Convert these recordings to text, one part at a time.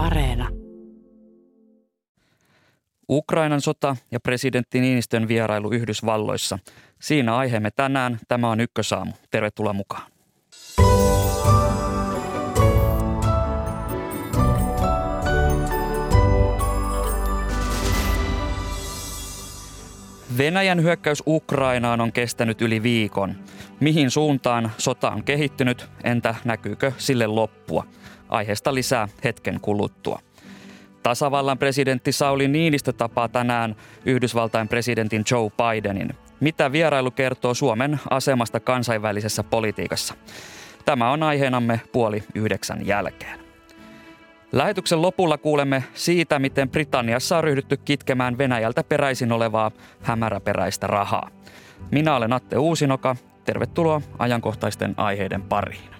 Areena. Ukrainan sota ja presidentti Niinistön vierailu Yhdysvalloissa. Siinä aiheemme tänään. Tämä on Ykkösaamu. Tervetuloa mukaan. Venäjän hyökkäys Ukrainaan on kestänyt yli viikon. Mihin suuntaan sota on kehittynyt, entä näkyykö sille loppua? Aiheesta lisää hetken kuluttua. Tasavallan presidentti Sauli Niinistö tapaa tänään Yhdysvaltain presidentin Joe Bidenin. Mitä vierailu kertoo Suomen asemasta kansainvälisessä politiikassa? Tämä on aiheenamme puoli yhdeksän jälkeen. Lähetyksen lopulla kuulemme siitä, miten Britanniassa on ryhdytty kitkemään Venäjältä peräisin olevaa hämäräperäistä rahaa. Minä olen Atte Uusinoka. Tervetuloa ajankohtaisten aiheiden pariin.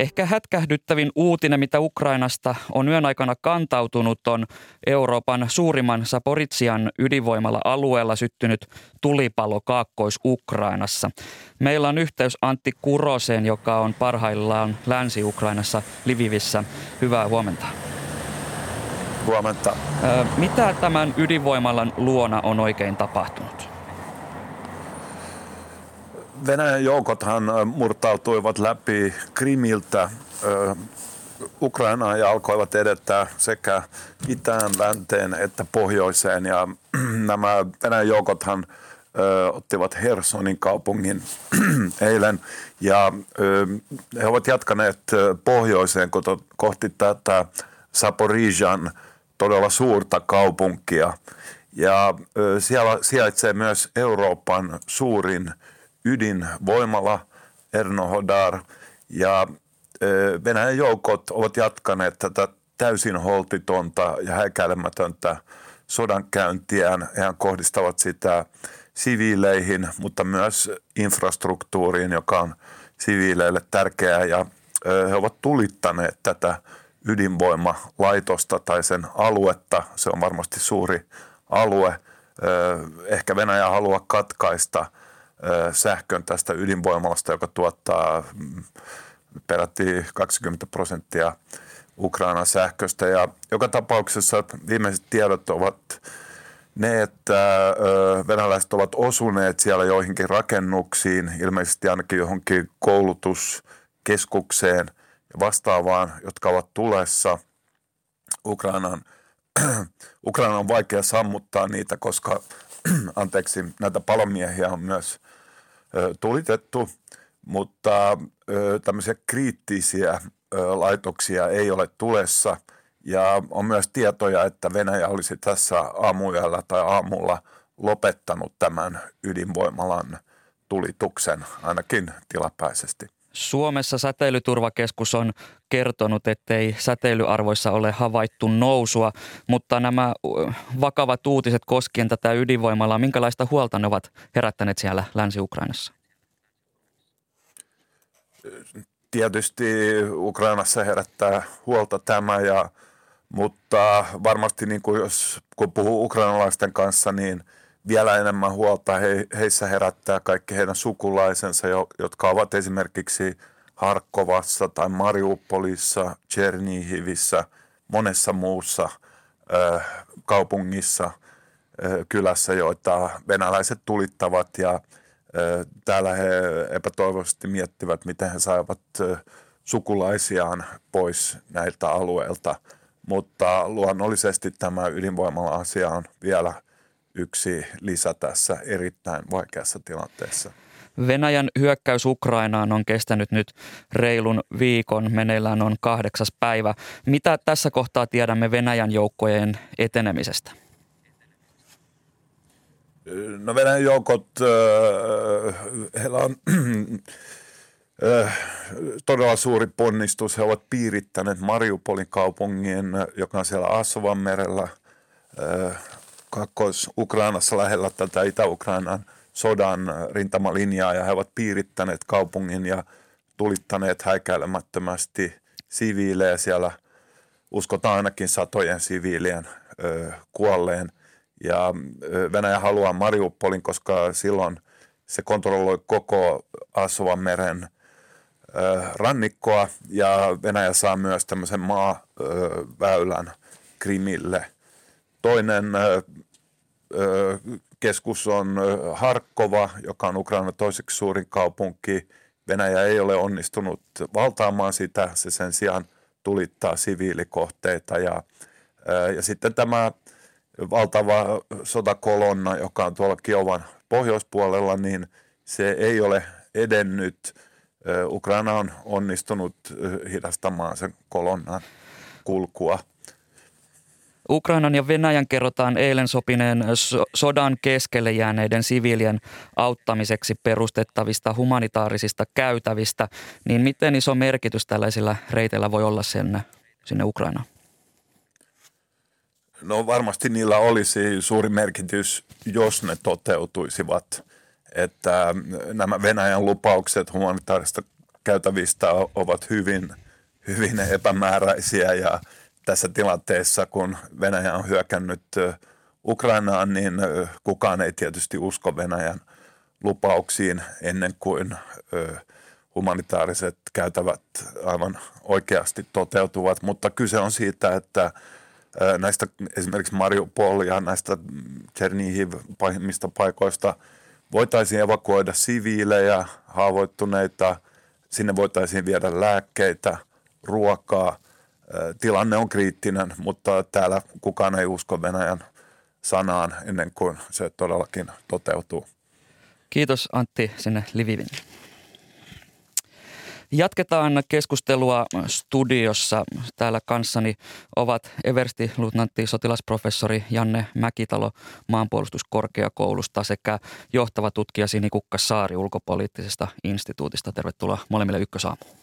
Ehkä hätkähdyttävin uutinen, mitä Ukrainasta on yön aikana kantautunut, on Euroopan suurimman Saporitsian ydinvoimalla alueella syttynyt tulipalo Kaakkois-Ukrainassa. Meillä on yhteys Antti Kuroseen, joka on parhaillaan Länsi-Ukrainassa Livivissä. Hyvää huomenta. Huomenta. Mitä tämän ydinvoimalan luona on oikein tapahtunut? Venäjän joukothan murtautuivat läpi Krimiltä Ukrainaan ja alkoivat edetä sekä itään, länteen että pohjoiseen. Ja nämä Venäjän joukothan ottivat Hersonin kaupungin eilen ja he ovat jatkaneet pohjoiseen kohti tätä Saporijan todella suurta kaupunkia. Ja siellä sijaitsee myös Euroopan suurin ydinvoimala Ernohodar ja Venäjän joukot ovat jatkaneet tätä täysin holtitonta ja häikäilemätöntä sodankäyntiään. He kohdistavat sitä siviileihin, mutta myös infrastruktuuriin, joka on siviileille tärkeää. Ja he ovat tulittaneet tätä ydinvoimalaitosta tai sen aluetta. Se on varmasti suuri alue. Ehkä Venäjä haluaa katkaista – sähkön tästä ydinvoimalasta, joka tuottaa mm, peräti 20 prosenttia Ukrainan sähköstä. Ja joka tapauksessa viimeiset tiedot ovat ne, että venäläiset ovat osuneet siellä joihinkin rakennuksiin, ilmeisesti ainakin johonkin koulutuskeskukseen ja vastaavaan, jotka ovat tulessa. Ukrainan, Ukraina on vaikea sammuttaa niitä, koska anteeksi, näitä palomiehiä on myös tulitettu, mutta tämmöisiä kriittisiä laitoksia ei ole tulessa. Ja on myös tietoja, että Venäjä olisi tässä aamuyöllä tai aamulla lopettanut tämän ydinvoimalan tulituksen ainakin tilapäisesti. Suomessa säteilyturvakeskus on kertonut, ettei säteilyarvoissa ole havaittu nousua, mutta nämä vakavat uutiset koskien tätä ydinvoimalaa, minkälaista huolta ne ovat herättäneet siellä Länsi-Ukrainassa? Tietysti Ukrainassa herättää huolta tämä, ja, mutta varmasti niin kuin jos, kun puhuu ukrainalaisten kanssa, niin – vielä enemmän huolta he, heissä herättää kaikki heidän sukulaisensa, jotka ovat esimerkiksi Harkovassa tai Mariupolissa, Chernihivissä, monessa muussa ö, kaupungissa, ö, kylässä, joita venäläiset tulittavat ja ö, täällä he epätoivoisesti miettivät, miten he saivat ö, sukulaisiaan pois näiltä alueilta. Mutta luonnollisesti tämä ydinvoimalla asia on vielä – yksi lisä tässä erittäin vaikeassa tilanteessa. Venäjän hyökkäys Ukrainaan on kestänyt nyt reilun viikon, meneillään on kahdeksas päivä. Mitä tässä kohtaa tiedämme Venäjän joukkojen etenemisestä? No Venäjän joukot, heillä on todella suuri ponnistus. He ovat piirittäneet Mariupolin kaupungin, joka on siellä Assovan merellä Kaakkois-Ukrainassa lähellä tätä Itä-Ukrainan sodan rintamalinjaa ja he ovat piirittäneet kaupungin ja tulittaneet häikäilemättömästi siviilejä siellä. Uskotaan ainakin satojen siviilien ö, kuolleen. Ja Venäjä haluaa Mariupolin, koska silloin se kontrolloi koko Asovan meren rannikkoa ja Venäjä saa myös tämmöisen maaväylän Krimille. Toinen keskus on Harkova, joka on Ukraina toiseksi suurin kaupunki. Venäjä ei ole onnistunut valtaamaan sitä, se sen sijaan tulittaa siviilikohteita ja, ja sitten tämä valtava sotakolonna, joka on tuolla Kiovan pohjoispuolella, niin se ei ole edennyt. Ukraina on onnistunut hidastamaan sen kolonnan kulkua. Ukrainan ja Venäjän kerrotaan eilen sopineen sodan keskelle jääneiden siviilien auttamiseksi perustettavista humanitaarisista käytävistä. Niin miten iso merkitys tällaisilla reiteillä voi olla sen, sinne Ukrainaan? No varmasti niillä olisi suuri merkitys, jos ne toteutuisivat. Että nämä Venäjän lupaukset humanitaarista käytävistä ovat hyvin, hyvin epämääräisiä ja tässä tilanteessa, kun Venäjä on hyökännyt Ukrainaan, niin kukaan ei tietysti usko Venäjän lupauksiin ennen kuin humanitaariset käytävät aivan oikeasti toteutuvat. Mutta kyse on siitä, että näistä esimerkiksi Mariupol ja näistä Chernihiv pahimmista paikoista voitaisiin evakuoida siviilejä, haavoittuneita, sinne voitaisiin viedä lääkkeitä, ruokaa. Tilanne on kriittinen, mutta täällä kukaan ei usko Venäjän sanaan ennen kuin se todellakin toteutuu. Kiitos Antti sinne Livivin. Jatketaan keskustelua studiossa. Täällä kanssani ovat Eversti luutnantti sotilasprofessori Janne Mäkitalo maanpuolustuskorkeakoulusta sekä johtava tutkija Sini Kukkasaari ulkopoliittisesta instituutista. Tervetuloa molemmille ykkösaamuun.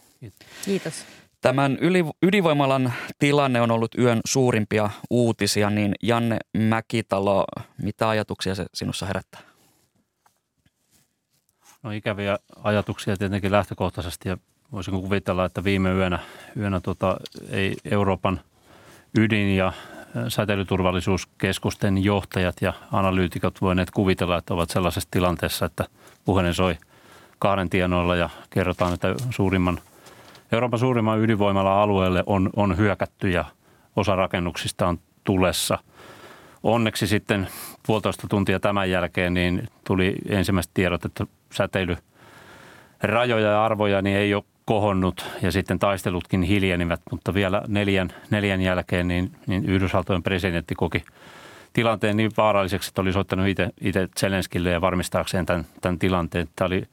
Kiitos. Tämän ydinvoimalan tilanne on ollut yön suurimpia uutisia, niin Janne Mäkitalo, mitä ajatuksia se sinussa herättää? No ikäviä ajatuksia tietenkin lähtökohtaisesti ja voisin kuvitella, että viime yönä, yönä tota, ei Euroopan ydin- ja säteilyturvallisuuskeskusten johtajat ja analyytikot voineet kuvitella, että ovat sellaisessa tilanteessa, että puhelin soi kahden tienoilla ja kerrotaan, että suurimman, Euroopan suurimman ydinvoimala alueelle on, on hyökätty ja osa rakennuksista on tulessa. Onneksi sitten puolitoista tuntia tämän jälkeen niin tuli ensimmäiset tiedot, että säteily rajoja ja arvoja niin ei ole kohonnut ja sitten taistelutkin hiljenivät, mutta vielä neljän, neljän jälkeen niin, niin Yhdysvaltojen presidentti koki tilanteen niin vaaralliseksi, että oli soittanut itse Zelenskille ja varmistaakseen tämän, tämän tilanteen. Tämä oli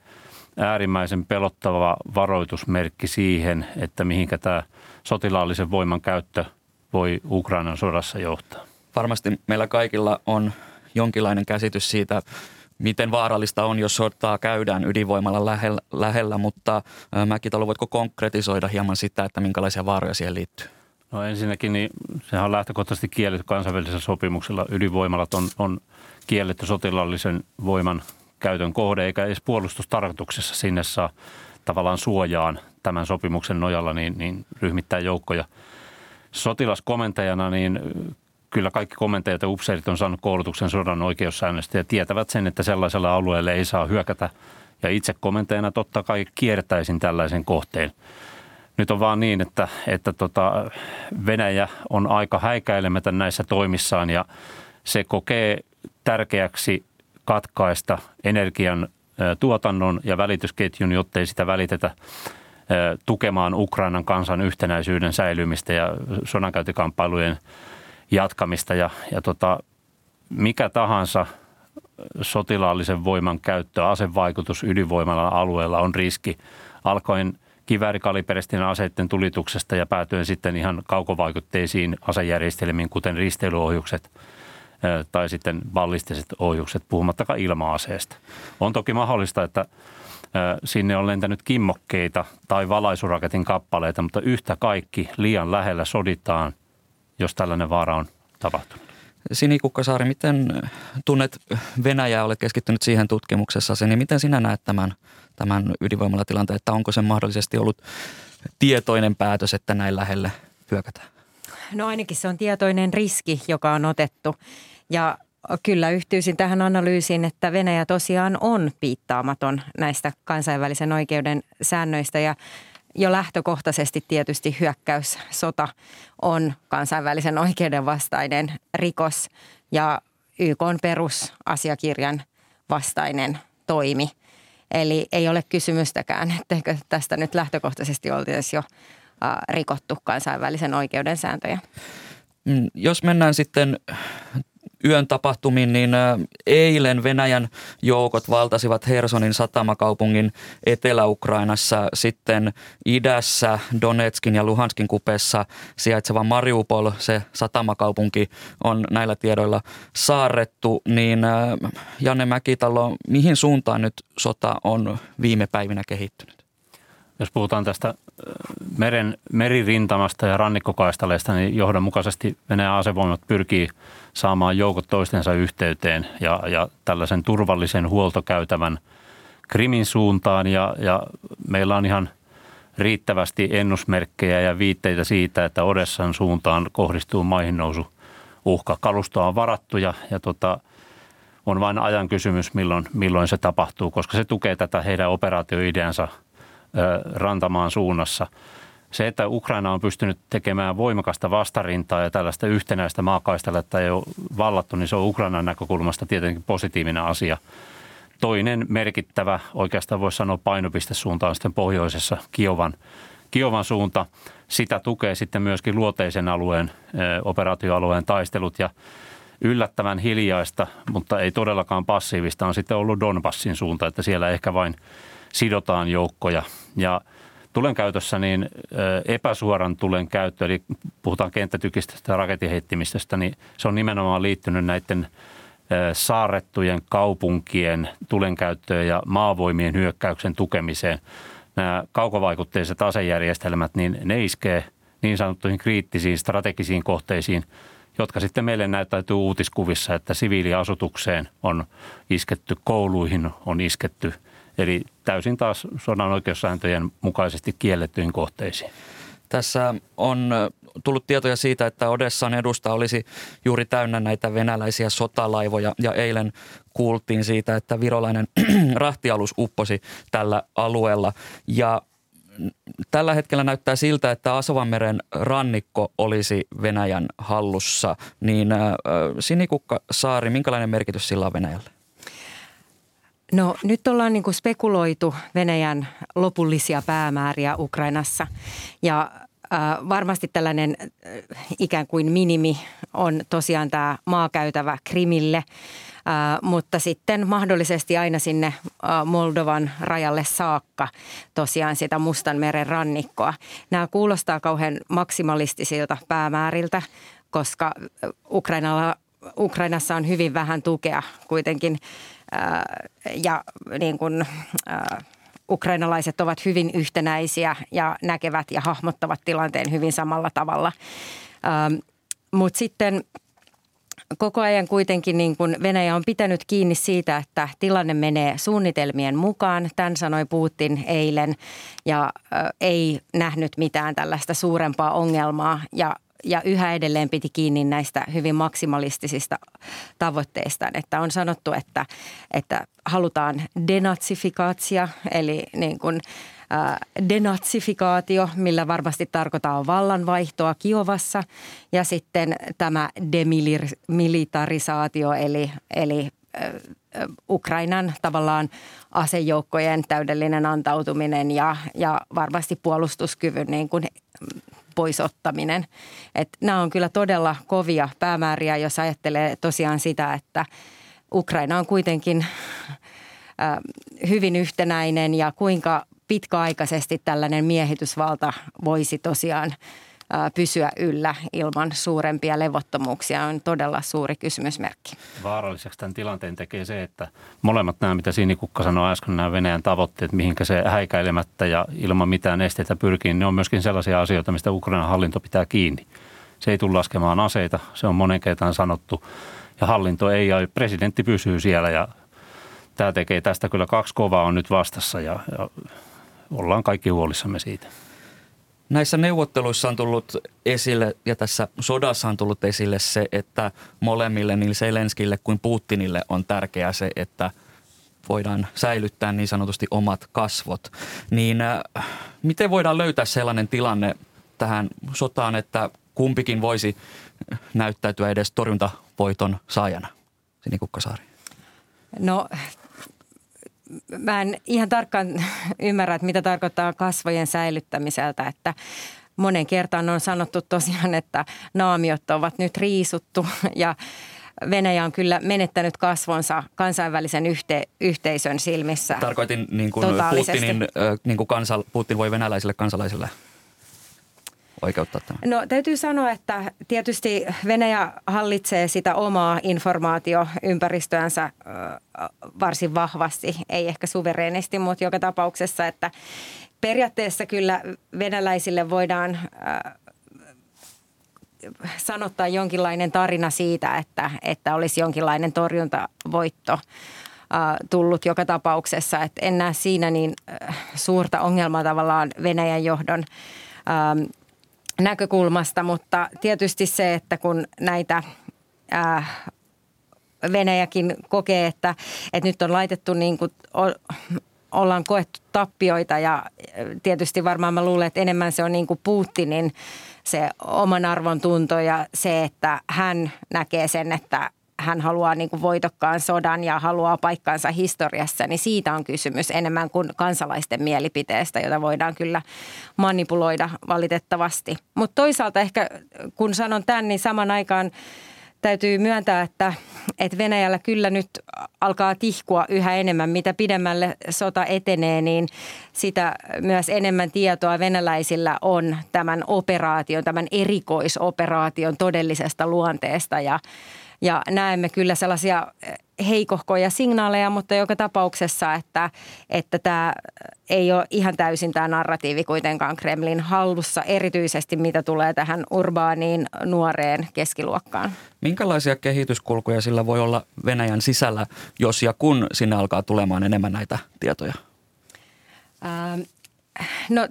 äärimmäisen pelottava varoitusmerkki siihen, että mihinkä tämä sotilaallisen voiman käyttö voi Ukrainan sodassa johtaa. Varmasti meillä kaikilla on jonkinlainen käsitys siitä, miten vaarallista on, jos sotaa käydään ydinvoimalla lähellä, lähellä mutta Mäkitalo, voitko konkretisoida hieman sitä, että minkälaisia vaaroja siihen liittyy? No ensinnäkin, niin sehän on lähtökohtaisesti kielletty kansainvälisellä sopimuksella. Ydinvoimalat on, on kielletty sotilaallisen voiman käytön kohde, eikä edes puolustustarkoituksessa sinne saa tavallaan suojaan tämän sopimuksen nojalla niin, niin ryhmittää joukkoja. Sotilaskomentajana niin kyllä kaikki komentajat ja upseerit on saanut koulutuksen sodan oikeussäännöstä ja tietävät sen, että sellaisella alueelle ei saa hyökätä. Ja itse komentajana totta kai kiertäisin tällaisen kohteen. Nyt on vaan niin, että, että tota Venäjä on aika häikäilemätön näissä toimissaan ja se kokee tärkeäksi katkaista energian tuotannon ja välitysketjun, jotta ei sitä välitetä tukemaan Ukrainan kansan yhtenäisyyden säilymistä ja sodankäyntikamppailujen jatkamista ja, ja tota, mikä tahansa sotilaallisen voiman käyttö, asevaikutus ydinvoimalla alueella on riski. Alkoin kiväärikaliperistin aseiden tulituksesta ja päätyen sitten ihan kaukovaikutteisiin asejärjestelmiin, kuten risteilyohjukset tai sitten ballistiset ohjukset, puhumattakaan ilma-aseesta. On toki mahdollista, että sinne on lentänyt kimmokkeita tai valaisuraketin kappaleita, mutta yhtä kaikki liian lähellä soditaan – jos tällainen vaara on tapahtunut. Sini Kukkasaari, miten tunnet Venäjää, olet keskittynyt siihen tutkimuksessa, niin miten sinä näet tämän, tämän ydinvoimalatilanteen, että onko se mahdollisesti ollut tietoinen päätös, että näin lähelle hyökätään? No ainakin se on tietoinen riski, joka on otettu. Ja kyllä yhtyisin tähän analyysiin, että Venäjä tosiaan on piittaamaton näistä kansainvälisen oikeuden säännöistä ja jo lähtökohtaisesti tietysti hyökkäyssota on kansainvälisen oikeuden vastainen rikos ja YK on perusasiakirjan vastainen toimi. Eli ei ole kysymystäkään, etteikö tästä nyt lähtökohtaisesti oltaisi jo rikottu kansainvälisen oikeuden sääntöjä. Mm, jos mennään sitten yön tapahtumiin, niin eilen Venäjän joukot valtasivat Hersonin satamakaupungin Etelä-Ukrainassa, sitten idässä Donetskin ja Luhanskin kupeessa sijaitseva Mariupol, se satamakaupunki on näillä tiedoilla saarrettu, niin Janne Mäkitalo, mihin suuntaan nyt sota on viime päivinä kehittynyt? Jos puhutaan tästä meren, meririntamasta ja rannikkokaistaleista, niin johdonmukaisesti Venäjän asevoimat pyrkii saamaan joukot toistensa yhteyteen ja, ja tällaisen turvallisen huoltokäytävän Krimin suuntaan. Ja, ja meillä on ihan riittävästi ennusmerkkejä ja viitteitä siitä, että Odessan suuntaan kohdistuu maihin nousu uhka. Kalustoa on varattu ja, ja tota, on vain ajan kysymys, milloin, milloin se tapahtuu, koska se tukee tätä heidän operaatioideansa – rantamaan suunnassa. Se, että Ukraina on pystynyt tekemään voimakasta vastarintaa ja tällaista yhtenäistä maakaisteletta ei ole vallattu, niin se on Ukrainan näkökulmasta tietenkin positiivinen asia. Toinen merkittävä, oikeastaan voisi sanoa painopistesuunta on sitten pohjoisessa Kiovan, Kiovan suunta. Sitä tukee sitten myöskin luoteisen alueen, operaatioalueen taistelut ja yllättävän hiljaista, mutta ei todellakaan passiivista on sitten ollut Donbassin suunta, että siellä ehkä vain – sidotaan joukkoja. Ja tulen käytössä niin epäsuoran tulen käyttö, eli puhutaan kenttätykistä ja raketiheittimisestä, niin se on nimenomaan liittynyt näiden saarrettujen kaupunkien tulenkäyttöön ja maavoimien hyökkäyksen tukemiseen. Nämä kaukovaikutteiset asejärjestelmät, niin ne iskee niin sanottuihin kriittisiin strategisiin kohteisiin, jotka sitten meille näyttäytyy uutiskuvissa, että siviiliasutukseen on isketty, kouluihin on isketty – Eli täysin taas sodan oikeussääntöjen mukaisesti kiellettyihin kohteisiin. Tässä on tullut tietoja siitä, että Odessan edusta olisi juuri täynnä näitä venäläisiä sotalaivoja ja eilen kuultiin siitä, että virolainen rahtialus upposi tällä alueella ja tällä hetkellä näyttää siltä, että Asovanmeren rannikko olisi Venäjän hallussa. Niin Sinikukka Saari, minkälainen merkitys sillä on Venäjälle? No nyt ollaan niin kuin spekuloitu Venäjän lopullisia päämääriä Ukrainassa ja äh, varmasti tällainen äh, ikään kuin minimi on tosiaan tämä maakäytävä Krimille, äh, mutta sitten mahdollisesti aina sinne äh, Moldovan rajalle saakka tosiaan sitä Mustanmeren rannikkoa. Nämä kuulostaa kauhean maksimalistisilta päämääriltä, koska Ukrainalla, Ukrainassa on hyvin vähän tukea kuitenkin – ja niin kuin, ukrainalaiset ovat hyvin yhtenäisiä ja näkevät ja hahmottavat tilanteen hyvin samalla tavalla. Mutta sitten koko ajan kuitenkin niin kuin Venäjä on pitänyt kiinni siitä, että tilanne menee suunnitelmien mukaan. Tämän sanoi Putin eilen ja ei nähnyt mitään tällaista suurempaa ongelmaa ja ja yhä edelleen piti kiinni näistä hyvin maksimalistisista tavoitteistaan. Että on sanottu, että, että halutaan denatsifikaatio, eli niin kuin, denatsifikaatio, millä varmasti tarkoittaa vallanvaihtoa Kiovassa, ja sitten tämä demilitarisaatio, eli, eli Ukrainan tavallaan asejoukkojen täydellinen antautuminen ja, ja varmasti puolustuskyvyn niin kuin poisottaminen. Et nämä on kyllä todella kovia päämääriä, jos ajattelee tosiaan sitä, että Ukraina on kuitenkin hyvin yhtenäinen ja kuinka pitkäaikaisesti tällainen miehitysvalta voisi tosiaan – pysyä yllä ilman suurempia levottomuuksia on todella suuri kysymysmerkki. Vaaralliseksi tämän tilanteen tekee se, että molemmat nämä, mitä Sinikukka sanoi äsken, nämä Venäjän tavoitteet, mihinkä se häikäilemättä ja ilman mitään esteitä pyrkii, ne on myöskin sellaisia asioita, mistä Ukrainan hallinto pitää kiinni. Se ei tule laskemaan aseita, se on monen kertaan sanottu, ja hallinto ei, ja presidentti pysyy siellä, ja tämä tekee tästä kyllä kaksi kovaa on nyt vastassa, ja, ja ollaan kaikki huolissamme siitä. Näissä neuvotteluissa on tullut esille ja tässä sodassa on tullut esille se, että molemmille niin Selenskille kuin Putinille on tärkeää se, että voidaan säilyttää niin sanotusti omat kasvot. Niin äh, miten voidaan löytää sellainen tilanne tähän sotaan, että kumpikin voisi näyttäytyä edes torjuntavoiton saajana? Sini Kukkasaari. No mä en ihan tarkkaan ymmärrä, että mitä tarkoittaa kasvojen säilyttämiseltä, että monen kertaan on sanottu tosiaan, että naamiot ovat nyt riisuttu ja Venäjä on kyllä menettänyt kasvonsa kansainvälisen yhte, yhteisön silmissä. Tarkoitin niin kuin Putinin, niin kuin kansal, Putin voi venäläisille kansalaisille oikeuttaa tämän? No täytyy sanoa, että tietysti Venäjä hallitsee sitä omaa informaatioympäristöänsä varsin vahvasti, ei ehkä suvereenisti, mutta joka tapauksessa, että periaatteessa kyllä venäläisille voidaan sanottaa jonkinlainen tarina siitä, että, että olisi jonkinlainen torjuntavoitto tullut joka tapauksessa. Että en näe siinä niin suurta ongelmaa tavallaan Venäjän johdon näkökulmasta, mutta tietysti se, että kun näitä ää, Venäjäkin kokee, että, että nyt on laitettu niin kuin, ollaan koettu tappioita ja tietysti varmaan mä luulen, että enemmän se on niin kuin Putinin se oman arvon tunto ja se, että hän näkee sen, että hän haluaa niin kuin voitokkaan sodan ja haluaa paikkaansa historiassa, niin siitä on kysymys enemmän kuin kansalaisten mielipiteestä, jota voidaan kyllä manipuloida valitettavasti. Mutta toisaalta ehkä kun sanon tämän, niin saman aikaan täytyy myöntää, että, että Venäjällä kyllä nyt alkaa tihkua yhä enemmän. Mitä pidemmälle sota etenee, niin sitä myös enemmän tietoa venäläisillä on tämän operaation, tämän erikoisoperaation todellisesta luonteesta ja ja näemme kyllä sellaisia eh, heikohkoja signaaleja, mutta joka tapauksessa, että, että tämä ei ole ihan täysin tämä narratiivi kuitenkaan Kremlin hallussa, erityisesti mitä tulee tähän urbaaniin nuoreen keskiluokkaan. Minkälaisia kehityskulkuja sillä voi olla Venäjän sisällä, jos ja kun sinne alkaa tulemaan enemmän näitä tietoja? Ähm, no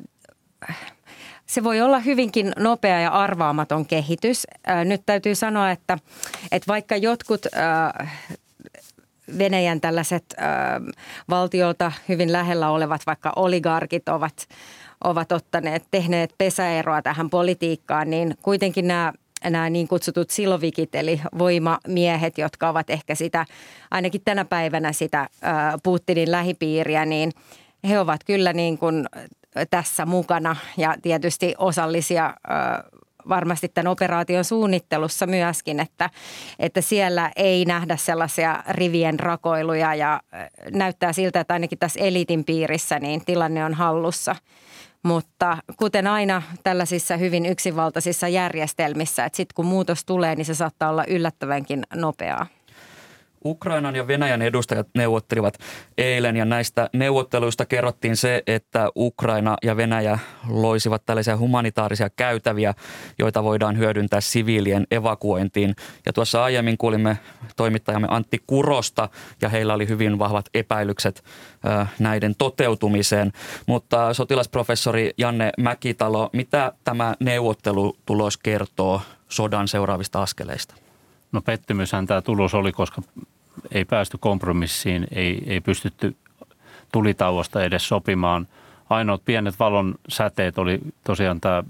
se voi olla hyvinkin nopea ja arvaamaton kehitys. Nyt täytyy sanoa, että, että vaikka jotkut Venäjän tällaiset valtiolta hyvin lähellä olevat, vaikka oligarkit ovat, ovat ottaneet, tehneet pesäeroa tähän politiikkaan, niin kuitenkin nämä nämä niin kutsutut silovikit, eli voimamiehet, jotka ovat ehkä sitä, ainakin tänä päivänä sitä Putinin lähipiiriä, niin he ovat kyllä niin kuin tässä mukana ja tietysti osallisia varmasti tämän operaation suunnittelussa myöskin, että, että siellä ei nähdä sellaisia rivien rakoiluja ja näyttää siltä, että ainakin tässä elitin piirissä niin tilanne on hallussa. Mutta kuten aina tällaisissa hyvin yksinvaltaisissa järjestelmissä, että sitten kun muutos tulee, niin se saattaa olla yllättävänkin nopeaa. Ukrainan ja Venäjän edustajat neuvottelivat eilen ja näistä neuvotteluista kerrottiin se, että Ukraina ja Venäjä loisivat tällaisia humanitaarisia käytäviä, joita voidaan hyödyntää siviilien evakuointiin. Ja tuossa aiemmin kuulimme toimittajamme Antti Kurosta ja heillä oli hyvin vahvat epäilykset näiden toteutumiseen. Mutta sotilasprofessori Janne Mäkitalo, mitä tämä neuvottelutulos kertoo sodan seuraavista askeleista? No pettymyshän tämä tulos oli, koska ei päästy kompromissiin, ei, ei pystytty tulitauosta edes sopimaan. Ainoat pienet valon säteet oli tosiaan tämä,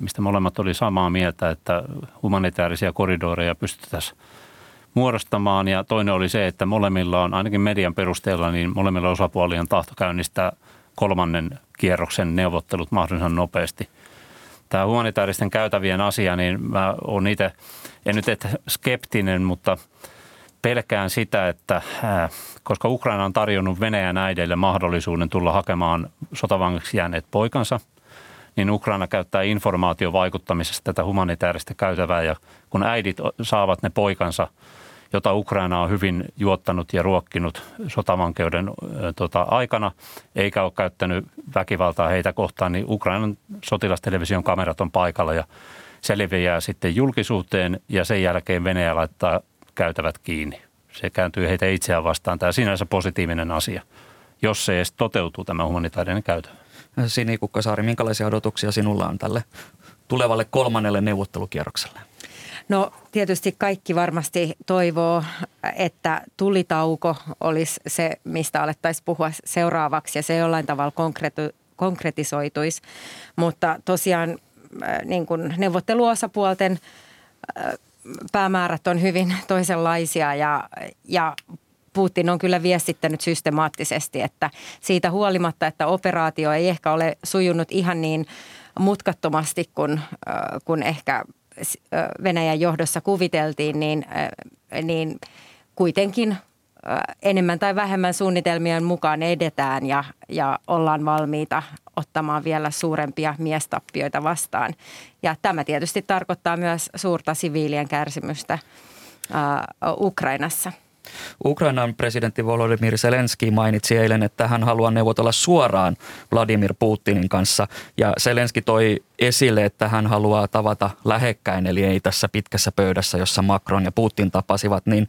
mistä molemmat oli samaa mieltä, että humanitaarisia koridoreja pystyttäisiin muodostamaan. Ja toinen oli se, että molemmilla on, ainakin median perusteella, niin molemmilla osapuolien tahto käynnistää kolmannen kierroksen neuvottelut mahdollisimman nopeasti. Tämä humanitaaristen käytävien asia, niin mä oon itse, en nyt et skeptinen, mutta – pelkään sitä, että koska Ukraina on tarjonnut Venäjän äideille mahdollisuuden tulla hakemaan sotavangiksi jääneet poikansa, niin Ukraina käyttää informaatiovaikuttamisesta tätä humanitaarista käytävää ja kun äidit saavat ne poikansa, jota Ukraina on hyvin juottanut ja ruokkinut sotavankeuden tota, aikana, eikä ole käyttänyt väkivaltaa heitä kohtaan, niin Ukrainan sotilastelevision kamerat on paikalla ja se sitten julkisuuteen ja sen jälkeen Venäjä laittaa käytävät kiinni. Se kääntyy heitä itseään vastaan. Tämä sinänsä positiivinen asia, jos se edes toteutuu tämä humanitaarinen käytävä. Sini Kukkasaari, minkälaisia odotuksia sinulla on tälle tulevalle kolmannelle neuvottelukierrokselle? No tietysti kaikki varmasti toivoo, että tulitauko olisi se, mistä alettaisiin puhua seuraavaksi ja se jollain tavalla konkreetti konkretisoituisi. Mutta tosiaan äh, niin kuin neuvotteluosapuolten äh, päämäärät on hyvin toisenlaisia ja, ja Putin on kyllä viestittänyt systemaattisesti, että siitä huolimatta, että operaatio ei ehkä ole sujunut ihan niin mutkattomasti kuin, kuin ehkä Venäjän johdossa kuviteltiin, niin, niin kuitenkin enemmän tai vähemmän suunnitelmien mukaan edetään ja, ja ollaan valmiita ottamaan vielä suurempia miestappioita vastaan. Ja tämä tietysti tarkoittaa myös suurta siviilien kärsimystä uh, Ukrainassa. Ukrainan presidentti Volodymyr Zelenski mainitsi eilen, että hän haluaa neuvotella suoraan Vladimir Putinin kanssa. Ja Zelenski toi esille, että hän haluaa tavata lähekkäin, eli ei tässä pitkässä pöydässä, jossa Macron ja Putin tapasivat. Niin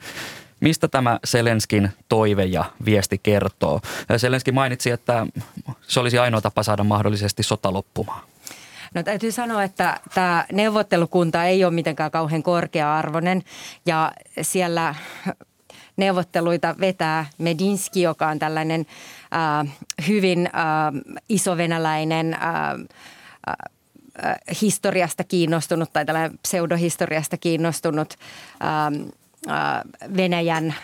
Mistä tämä Selenskin toive ja viesti kertoo? Selenski mainitsi, että se olisi ainoa tapa saada mahdollisesti sota loppumaan. No täytyy sanoa, että tämä neuvottelukunta ei ole mitenkään kauhean korkea-arvoinen ja siellä neuvotteluita vetää Medinski, joka on tällainen äh, hyvin äh, isovenäläinen äh, äh, historiasta kiinnostunut tai tällainen pseudohistoriasta kiinnostunut äh, Venäjän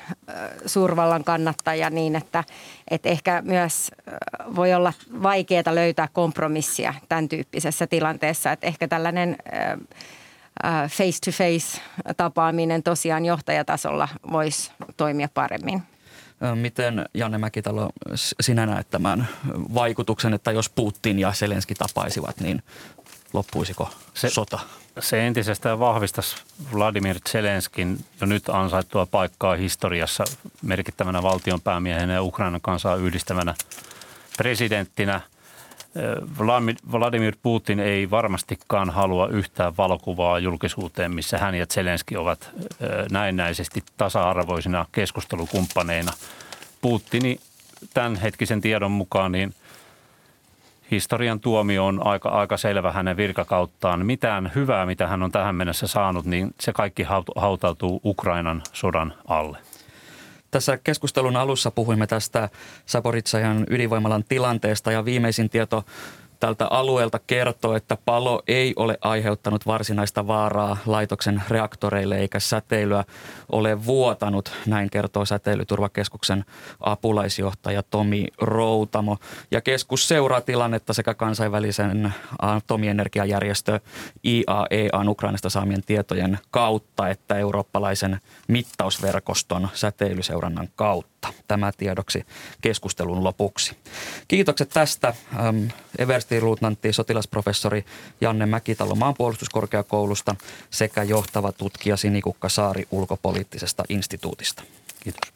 suurvallan kannattaja niin, että, että ehkä myös voi olla vaikeaa löytää kompromissia tämän tyyppisessä tilanteessa. Että ehkä tällainen face-to-face tapaaminen tosiaan johtajatasolla voisi toimia paremmin. Miten Janne Mäkitalo sinä näet tämän vaikutuksen, että jos Putin ja Selenski tapaisivat, niin loppuisiko se, sota? Se entisestään vahvistaisi Vladimir Zelenskin jo nyt ansaittua paikkaa historiassa merkittävänä valtionpäämiehenä ja Ukrainan kansaa yhdistävänä presidenttinä. Vladimir Putin ei varmastikaan halua yhtään valokuvaa julkisuuteen, missä hän ja Zelenski ovat näennäisesti tasa-arvoisina keskustelukumppaneina. Putini tämänhetkisen tiedon mukaan niin – historian tuomio on aika, aika selvä hänen virkakauttaan. Mitään hyvää, mitä hän on tähän mennessä saanut, niin se kaikki hautautuu Ukrainan sodan alle. Tässä keskustelun alussa puhuimme tästä Saporitsajan ydinvoimalan tilanteesta ja viimeisin tieto tältä alueelta kertoo, että palo ei ole aiheuttanut varsinaista vaaraa laitoksen reaktoreille eikä säteilyä ole vuotanut. Näin kertoo Säteilyturvakeskuksen apulaisjohtaja Tomi Routamo. Ja keskus seuraa tilannetta sekä kansainvälisen atomienergiajärjestö IAEA Ukrainasta saamien tietojen kautta että eurooppalaisen mittausverkoston säteilyseurannan kautta. Tämä tiedoksi keskustelun lopuksi. Kiitokset tästä ähm, Eversti-luutnantti sotilasprofessori Janne Mäkitalo maanpuolustuskorkeakoulusta sekä johtava tutkija Sinikukka Saari ulkopoliittisesta instituutista. Kiitos.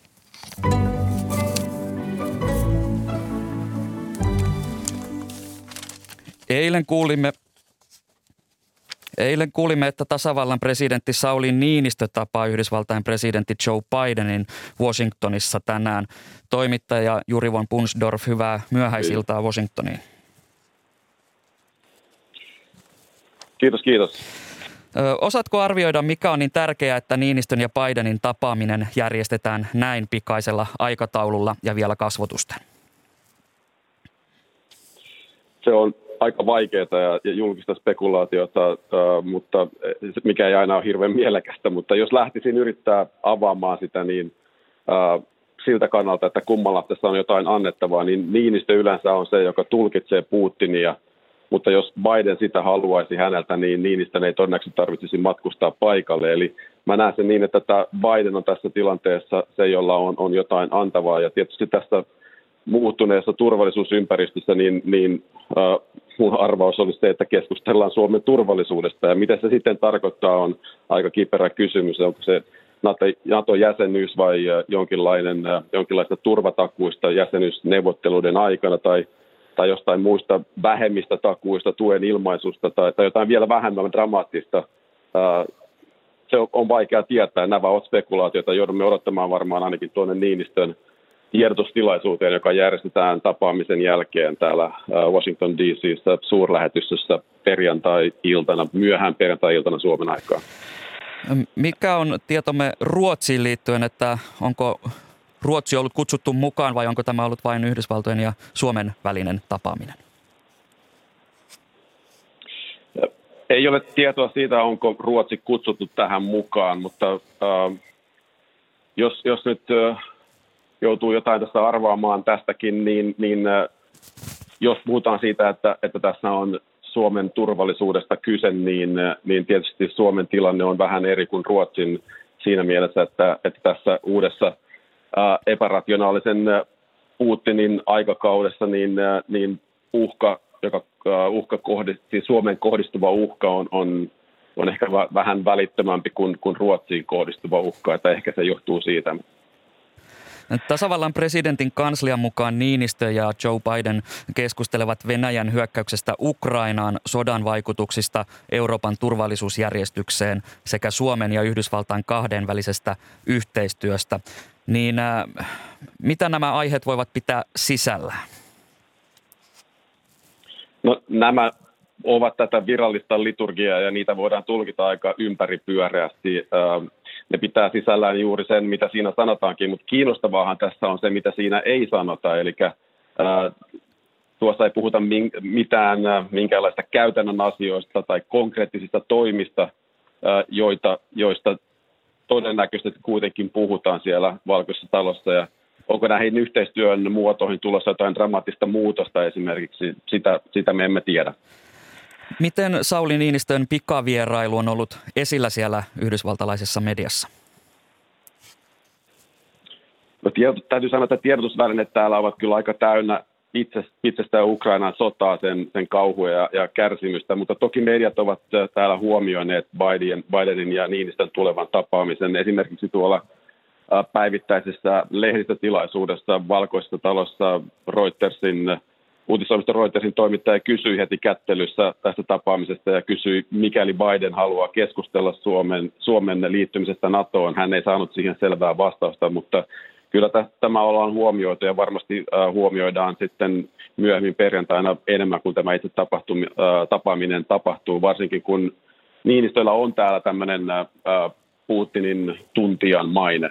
Eilen kuulimme Eilen kuulimme, että tasavallan presidentti Sauli Niinistö tapaa Yhdysvaltain presidentti Joe Bidenin Washingtonissa tänään. Toimittaja Juri von Punsdorf, hyvää myöhäisiltaa Washingtoniin. Kiitos, kiitos. Osaatko arvioida, mikä on niin tärkeää, että Niinistön ja Bidenin tapaaminen järjestetään näin pikaisella aikataululla ja vielä kasvotusten? Se on aika vaikeaa ja, ja julkista spekulaatiota, äh, mutta mikä ei aina ole hirveän mielekästä. Mutta jos lähtisin yrittää avaamaan sitä, niin äh, siltä kannalta, että kummalla tässä on jotain annettavaa, niin Niinistö yleensä on se, joka tulkitsee Putinia. Mutta jos Biden sitä haluaisi häneltä, niin Niinistön ei todennäköisesti tarvitsisi matkustaa paikalle. Eli mä näen sen niin, että tämä Biden on tässä tilanteessa se, jolla on, on jotain antavaa. Ja tietysti tässä muuttuneessa turvallisuusympäristössä, niin, niin äh, mun arvaus olisi se, että keskustellaan Suomen turvallisuudesta. Ja mitä se sitten tarkoittaa, on aika kiperä kysymys. Onko se NATO-jäsenyys vai jonkinlainen, jonkinlaista turvatakuista jäsenyysneuvotteluiden aikana tai, tai jostain muista vähemmistä takuista, tuen ilmaisusta tai, tai jotain vielä vähemmän dramaattista. Se on vaikea tietää. Nämä ovat spekulaatioita. Joudumme odottamaan varmaan ainakin tuonne Niinistön tiedotustilaisuuteen, joka järjestetään tapaamisen jälkeen täällä Washington DC:ssä suurlähetystössä perjantai-iltana, myöhään perjantai-iltana Suomen aikaa. Mikä on tietomme Ruotsiin liittyen, että onko Ruotsi ollut kutsuttu mukaan vai onko tämä ollut vain Yhdysvaltojen ja Suomen välinen tapaaminen? Ei ole tietoa siitä, onko Ruotsi kutsuttu tähän mukaan, mutta äh, jos, jos nyt äh, joutuu jotain tässä arvaamaan tästäkin, niin, niin äh, jos puhutaan siitä, että, että tässä on Suomen turvallisuudesta kyse, niin, äh, niin tietysti Suomen tilanne on vähän eri kuin Ruotsin siinä mielessä, että, että tässä uudessa – epärationaalisen Putinin aikakaudessa, niin, niin uhka, joka uhka kohdisti, Suomeen kohdistuva uhka on, on, on ehkä vähän välittömämpi kuin, kuin Ruotsiin kohdistuva uhka, että ehkä se johtuu siitä. Tasavallan presidentin kanslian mukaan Niinistö ja Joe Biden keskustelevat Venäjän hyökkäyksestä Ukrainaan, sodan vaikutuksista Euroopan turvallisuusjärjestykseen sekä Suomen ja Yhdysvaltain kahdenvälisestä yhteistyöstä. Niin äh, mitä nämä aiheet voivat pitää sisällä? No, nämä ovat tätä virallista liturgiaa ja niitä voidaan tulkita aika ympäripyöreästi. Ne pitää sisällään juuri sen, mitä siinä sanotaankin, mutta kiinnostavaahan tässä on se, mitä siinä ei sanota. Eli tuossa ei puhuta mitään minkäänlaista käytännön asioista tai konkreettisista toimista, joita, joista todennäköisesti kuitenkin puhutaan siellä Valkoisessa talossa ja onko näihin yhteistyön muotoihin tulossa jotain dramaattista muutosta esimerkiksi, sitä, sitä me emme tiedä. Miten Sauli Niinistön pikavierailu on ollut esillä siellä yhdysvaltalaisessa mediassa? No, tieto, täytyy sanoa, että tiedotusvälineet täällä ovat kyllä aika täynnä itse, itsestään Ukrainan sotaa, sen, sen kauhua ja, ja kärsimystä, mutta toki mediat ovat äh, täällä huomioineet Biden, Bidenin ja Niinistön tulevan tapaamisen. Esimerkiksi tuolla äh, päivittäisessä lehdistötilaisuudessa Valkoisessa talossa Reutersin uutisoimisto Reutersin toimittaja kysyi heti kättelyssä tästä tapaamisesta ja kysyi, mikäli Biden haluaa keskustella Suomen, Suomen liittymisestä NATOon. Hän ei saanut siihen selvää vastausta, mutta kyllä tämä ollaan huomioitu ja varmasti huomioidaan sitten myöhemmin perjantaina enemmän kuin tämä itse tapahtum, tapaaminen tapahtuu, varsinkin kun Niinistöllä on täällä tämmöinen Putinin tuntijan maine.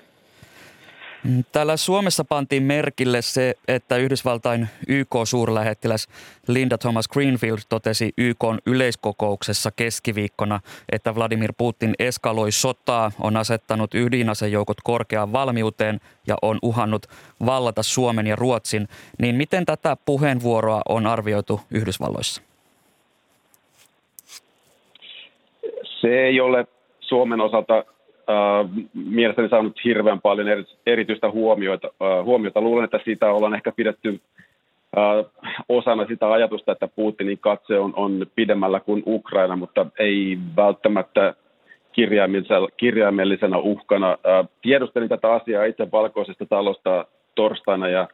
Täällä Suomessa pantiin merkille se, että Yhdysvaltain YK-suurlähettiläs Linda Thomas Greenfield totesi YK yleiskokouksessa keskiviikkona, että Vladimir Putin eskaloi sotaa, on asettanut ydinasejoukot korkeaan valmiuteen ja on uhannut vallata Suomen ja Ruotsin. Niin miten tätä puheenvuoroa on arvioitu Yhdysvalloissa? Se ei ole Suomen osalta äh, mielestäni saanut hirveän paljon erityistä huomiota, äh, huomiota. Luulen, että siitä ollaan ehkä pidetty äh, osana sitä ajatusta, että Putinin katse on, on pidemmällä kuin Ukraina, mutta ei välttämättä kirjaimellisena uhkana. Äh, tiedustelin tätä asiaa itse valkoisesta talosta torstaina ja,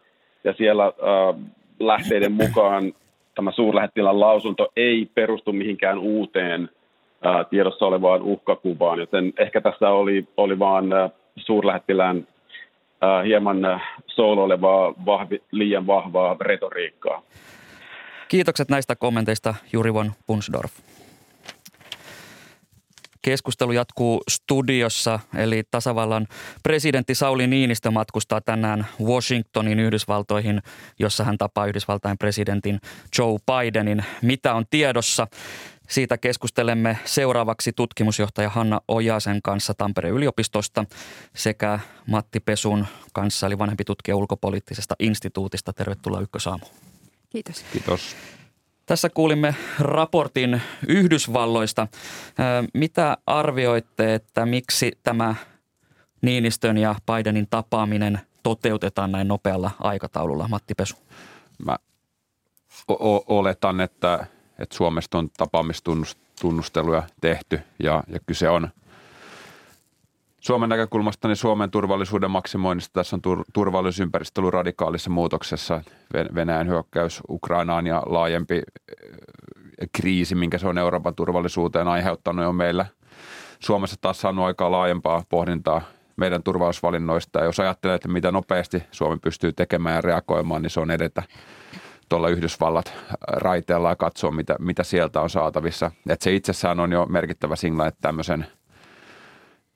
ja siellä äh, lähteiden mukaan tämä suurlähettilän lausunto ei perustu mihinkään uuteen – tiedossa olevaan uhkakuvaan, joten ehkä tässä oli, oli vaan suurlähettilään hieman sooloilevaa, vahvi, liian vahvaa retoriikkaa. Kiitokset näistä kommenteista Juri von Punsdorf. Keskustelu jatkuu studiossa, eli tasavallan presidentti Sauli Niinistö matkustaa tänään Washingtonin Yhdysvaltoihin, jossa hän tapaa Yhdysvaltain presidentin Joe Bidenin. Mitä on tiedossa? Siitä keskustelemme seuraavaksi tutkimusjohtaja Hanna Ojasen kanssa Tampereen yliopistosta sekä Matti Pesun kanssa, eli vanhempi tutkija ulkopoliittisesta instituutista. Tervetuloa Ykkösaamu. Kiitos. Kiitos. Tässä kuulimme raportin Yhdysvalloista. Mitä arvioitte, että miksi tämä Niinistön ja Bidenin tapaaminen toteutetaan näin nopealla aikataululla, Matti Pesu? Mä o- oletan, että että Suomesta on tapaamistunnusteluja tehty ja, ja kyse on Suomen näkökulmasta niin Suomen turvallisuuden maksimoinnista. Tässä on tur- turvallisuusympäristö ollut radikaalissa muutoksessa. Venäjän hyökkäys Ukrainaan ja laajempi äh, kriisi, minkä se on Euroopan turvallisuuteen aiheuttanut, on meillä Suomessa taas saanut aikaa laajempaa pohdintaa meidän turvallisuusvalinnoista. Ja jos ajattelee, että mitä nopeasti Suomi pystyy tekemään ja reagoimaan, niin se on edetä tuolla Yhdysvallat raiteella ja katsoa, mitä, mitä sieltä on saatavissa. Et se itsessään on jo merkittävä signaali, että tämmöisen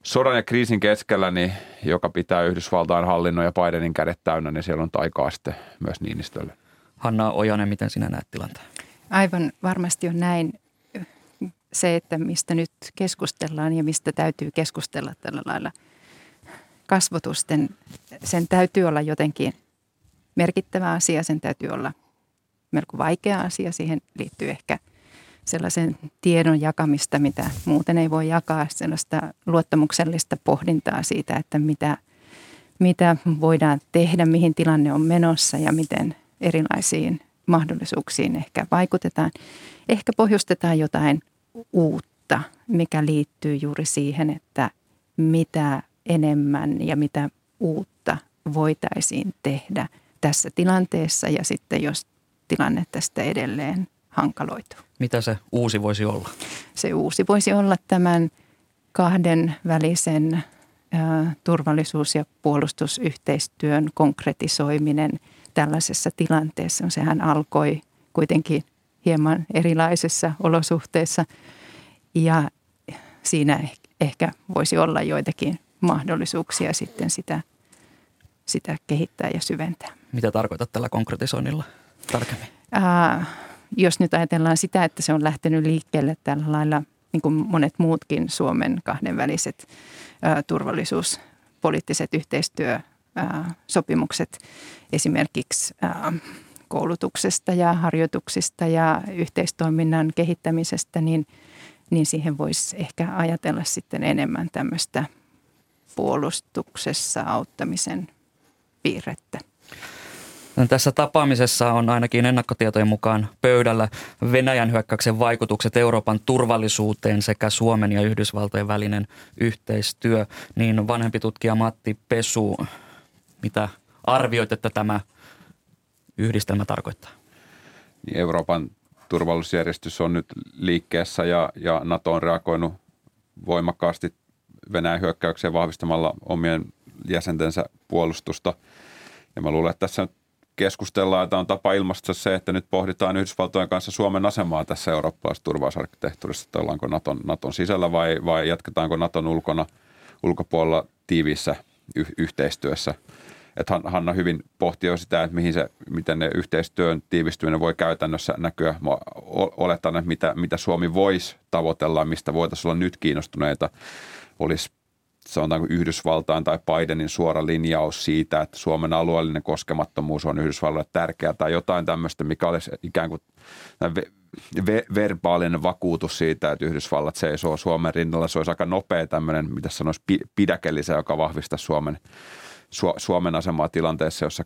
sodan ja kriisin keskellä, niin, joka pitää Yhdysvaltain hallinnon ja Bidenin kädet täynnä, niin siellä on taikaa sitten myös Niinistölle. Hanna Ojanen, miten sinä näet tilanteen? Aivan varmasti on näin. Se, että mistä nyt keskustellaan ja mistä täytyy keskustella tällä lailla kasvotusten, sen täytyy olla jotenkin merkittävä asia, sen täytyy olla melko vaikea asia. Siihen liittyy ehkä sellaisen tiedon jakamista, mitä muuten ei voi jakaa, sellaista luottamuksellista pohdintaa siitä, että mitä, mitä voidaan tehdä, mihin tilanne on menossa ja miten erilaisiin mahdollisuuksiin ehkä vaikutetaan. Ehkä pohjustetaan jotain uutta, mikä liittyy juuri siihen, että mitä enemmän ja mitä uutta voitaisiin tehdä tässä tilanteessa ja sitten jos tilanne tästä edelleen hankaloituu. Mitä se uusi voisi olla? Se uusi voisi olla tämän kahden välisen turvallisuus- ja puolustusyhteistyön konkretisoiminen tällaisessa tilanteessa. Sehän alkoi kuitenkin hieman erilaisissa olosuhteissa ja siinä ehkä voisi olla joitakin mahdollisuuksia sitten sitä, sitä kehittää ja syventää. Mitä tarkoitat tällä konkretisoinnilla tarkemmin? Ää, jos nyt ajatellaan sitä, että se on lähtenyt liikkeelle tällä lailla, niin kuin monet muutkin Suomen kahdenväliset ää, turvallisuuspoliittiset yhteistyösopimukset esimerkiksi ää, koulutuksesta ja harjoituksista ja yhteistoiminnan kehittämisestä, niin, niin siihen voisi ehkä ajatella sitten enemmän tämmöistä puolustuksessa auttamisen piirrettä. Tässä tapaamisessa on ainakin ennakkotietojen mukaan pöydällä Venäjän hyökkäyksen vaikutukset Euroopan turvallisuuteen sekä Suomen ja Yhdysvaltojen välinen yhteistyö. Niin vanhempi tutkija Matti Pesu, mitä arvioit, että tämä yhdistelmä tarkoittaa? Niin Euroopan turvallisuusjärjestys on nyt liikkeessä ja, ja NATO on reagoinut voimakkaasti Venäjän hyökkäykseen vahvistamalla omien jäsentensä puolustusta. Ja mä luulen, että tässä keskustellaan, että on tapa ilmaista se, että nyt pohditaan Yhdysvaltojen kanssa Suomen asemaa tässä eurooppalaisessa turvallisuusarkkitehtuurissa, että ollaanko Naton, Naton sisällä vai, vai jatketaanko Naton ulkona, ulkopuolella tiiviissä y- yhteistyössä. Että Hanna hyvin pohti jo sitä, että mihin se, miten ne yhteistyön tiivistyminen voi käytännössä näkyä. Mä oletan, että mitä, mitä Suomi voisi tavoitella, mistä voitaisiin olla nyt kiinnostuneita, olisi sanotaanko Yhdysvaltain tai Bidenin suora linjaus siitä, että Suomen alueellinen koskemattomuus on Yhdysvalloille tärkeää tai jotain tämmöistä, mikä olisi ikään kuin ve- verbaalinen vakuutus siitä, että Yhdysvallat seisoo Suomen rinnalla. Se olisi aika nopea tämmöinen, mitä sanoisi, pidäkellisä, joka vahvistaa Suomen, Su- Suomen asemaa tilanteessa, jossa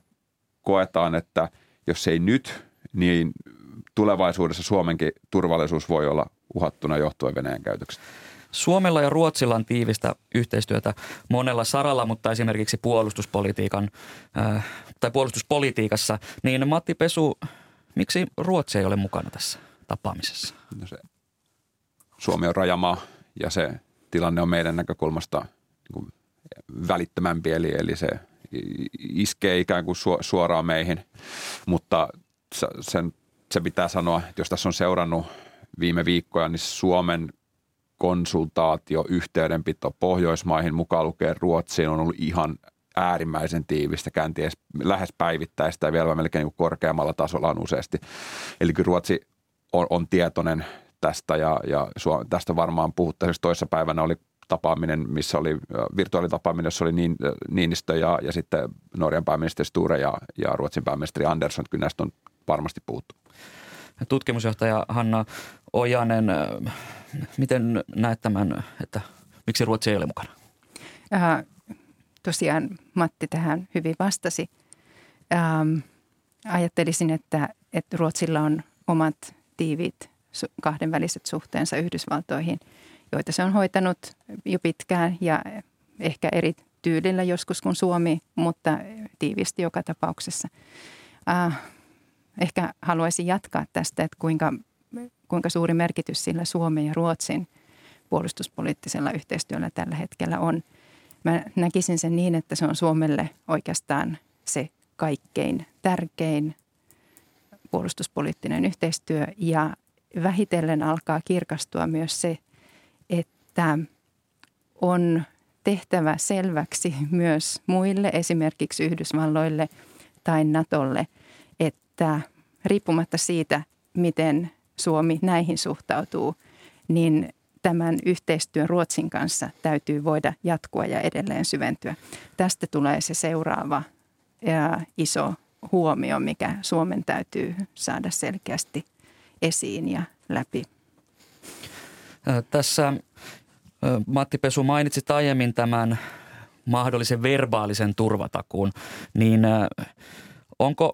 koetaan, että jos ei nyt, niin tulevaisuudessa Suomenkin turvallisuus voi olla uhattuna johtuen Venäjän käytöksestä. Suomella ja Ruotsilla on tiivistä yhteistyötä monella saralla, mutta esimerkiksi puolustuspolitiikan äh, tai puolustuspolitiikassa. Niin Matti Pesu, miksi Ruotsi ei ole mukana tässä tapaamisessa? No se, Suomi on rajamaa ja se tilanne on meidän näkökulmasta niin välittömämpi, eli, eli se iskee ikään kuin suoraan meihin, mutta sen, se pitää sanoa, että jos tässä on seurannut viime viikkoja, niin Suomen konsultaatio, yhteydenpito Pohjoismaihin mukaan lukee Ruotsiin on ollut ihan äärimmäisen tiivistä, käänties lähes päivittäistä ja vielä melkein niin korkeammalla tasolla on useasti. Eli kyllä Ruotsi on, on tietoinen tästä ja, ja tästä varmaan puhuttaisiin. Toissa päivänä oli tapaaminen, missä oli virtuaalitapaaminen, jossa oli niin, Niinistö ja, ja sitten Norjan pääministeri Sture ja, ja Ruotsin pääministeri Andersson. Kyllä näistä on varmasti puhuttu. Tutkimusjohtaja Hanna Ojanen, miten näet tämän, että miksi Ruotsi ei ole mukana? Äh, tosiaan Matti tähän hyvin vastasi. Ähm, ajattelisin, että, että Ruotsilla on omat tiivit kahdenväliset suhteensa Yhdysvaltoihin, joita se on hoitanut jo pitkään ja ehkä eri tyylillä joskus kuin Suomi, mutta tiivisti joka tapauksessa. Äh, ehkä haluaisin jatkaa tästä, että kuinka, kuinka suuri merkitys sillä Suomen ja Ruotsin puolustuspoliittisella yhteistyöllä tällä hetkellä on. Mä näkisin sen niin, että se on Suomelle oikeastaan se kaikkein tärkein puolustuspoliittinen yhteistyö ja vähitellen alkaa kirkastua myös se, että on tehtävä selväksi myös muille, esimerkiksi Yhdysvalloille tai Natolle, että riippumatta siitä, miten Suomi näihin suhtautuu, niin tämän yhteistyön Ruotsin kanssa täytyy voida jatkua ja edelleen syventyä. Tästä tulee se seuraava ja iso huomio, mikä Suomen täytyy saada selkeästi esiin ja läpi. Tässä Matti Pesu mainitsit aiemmin tämän mahdollisen verbaalisen turvatakuun, niin onko,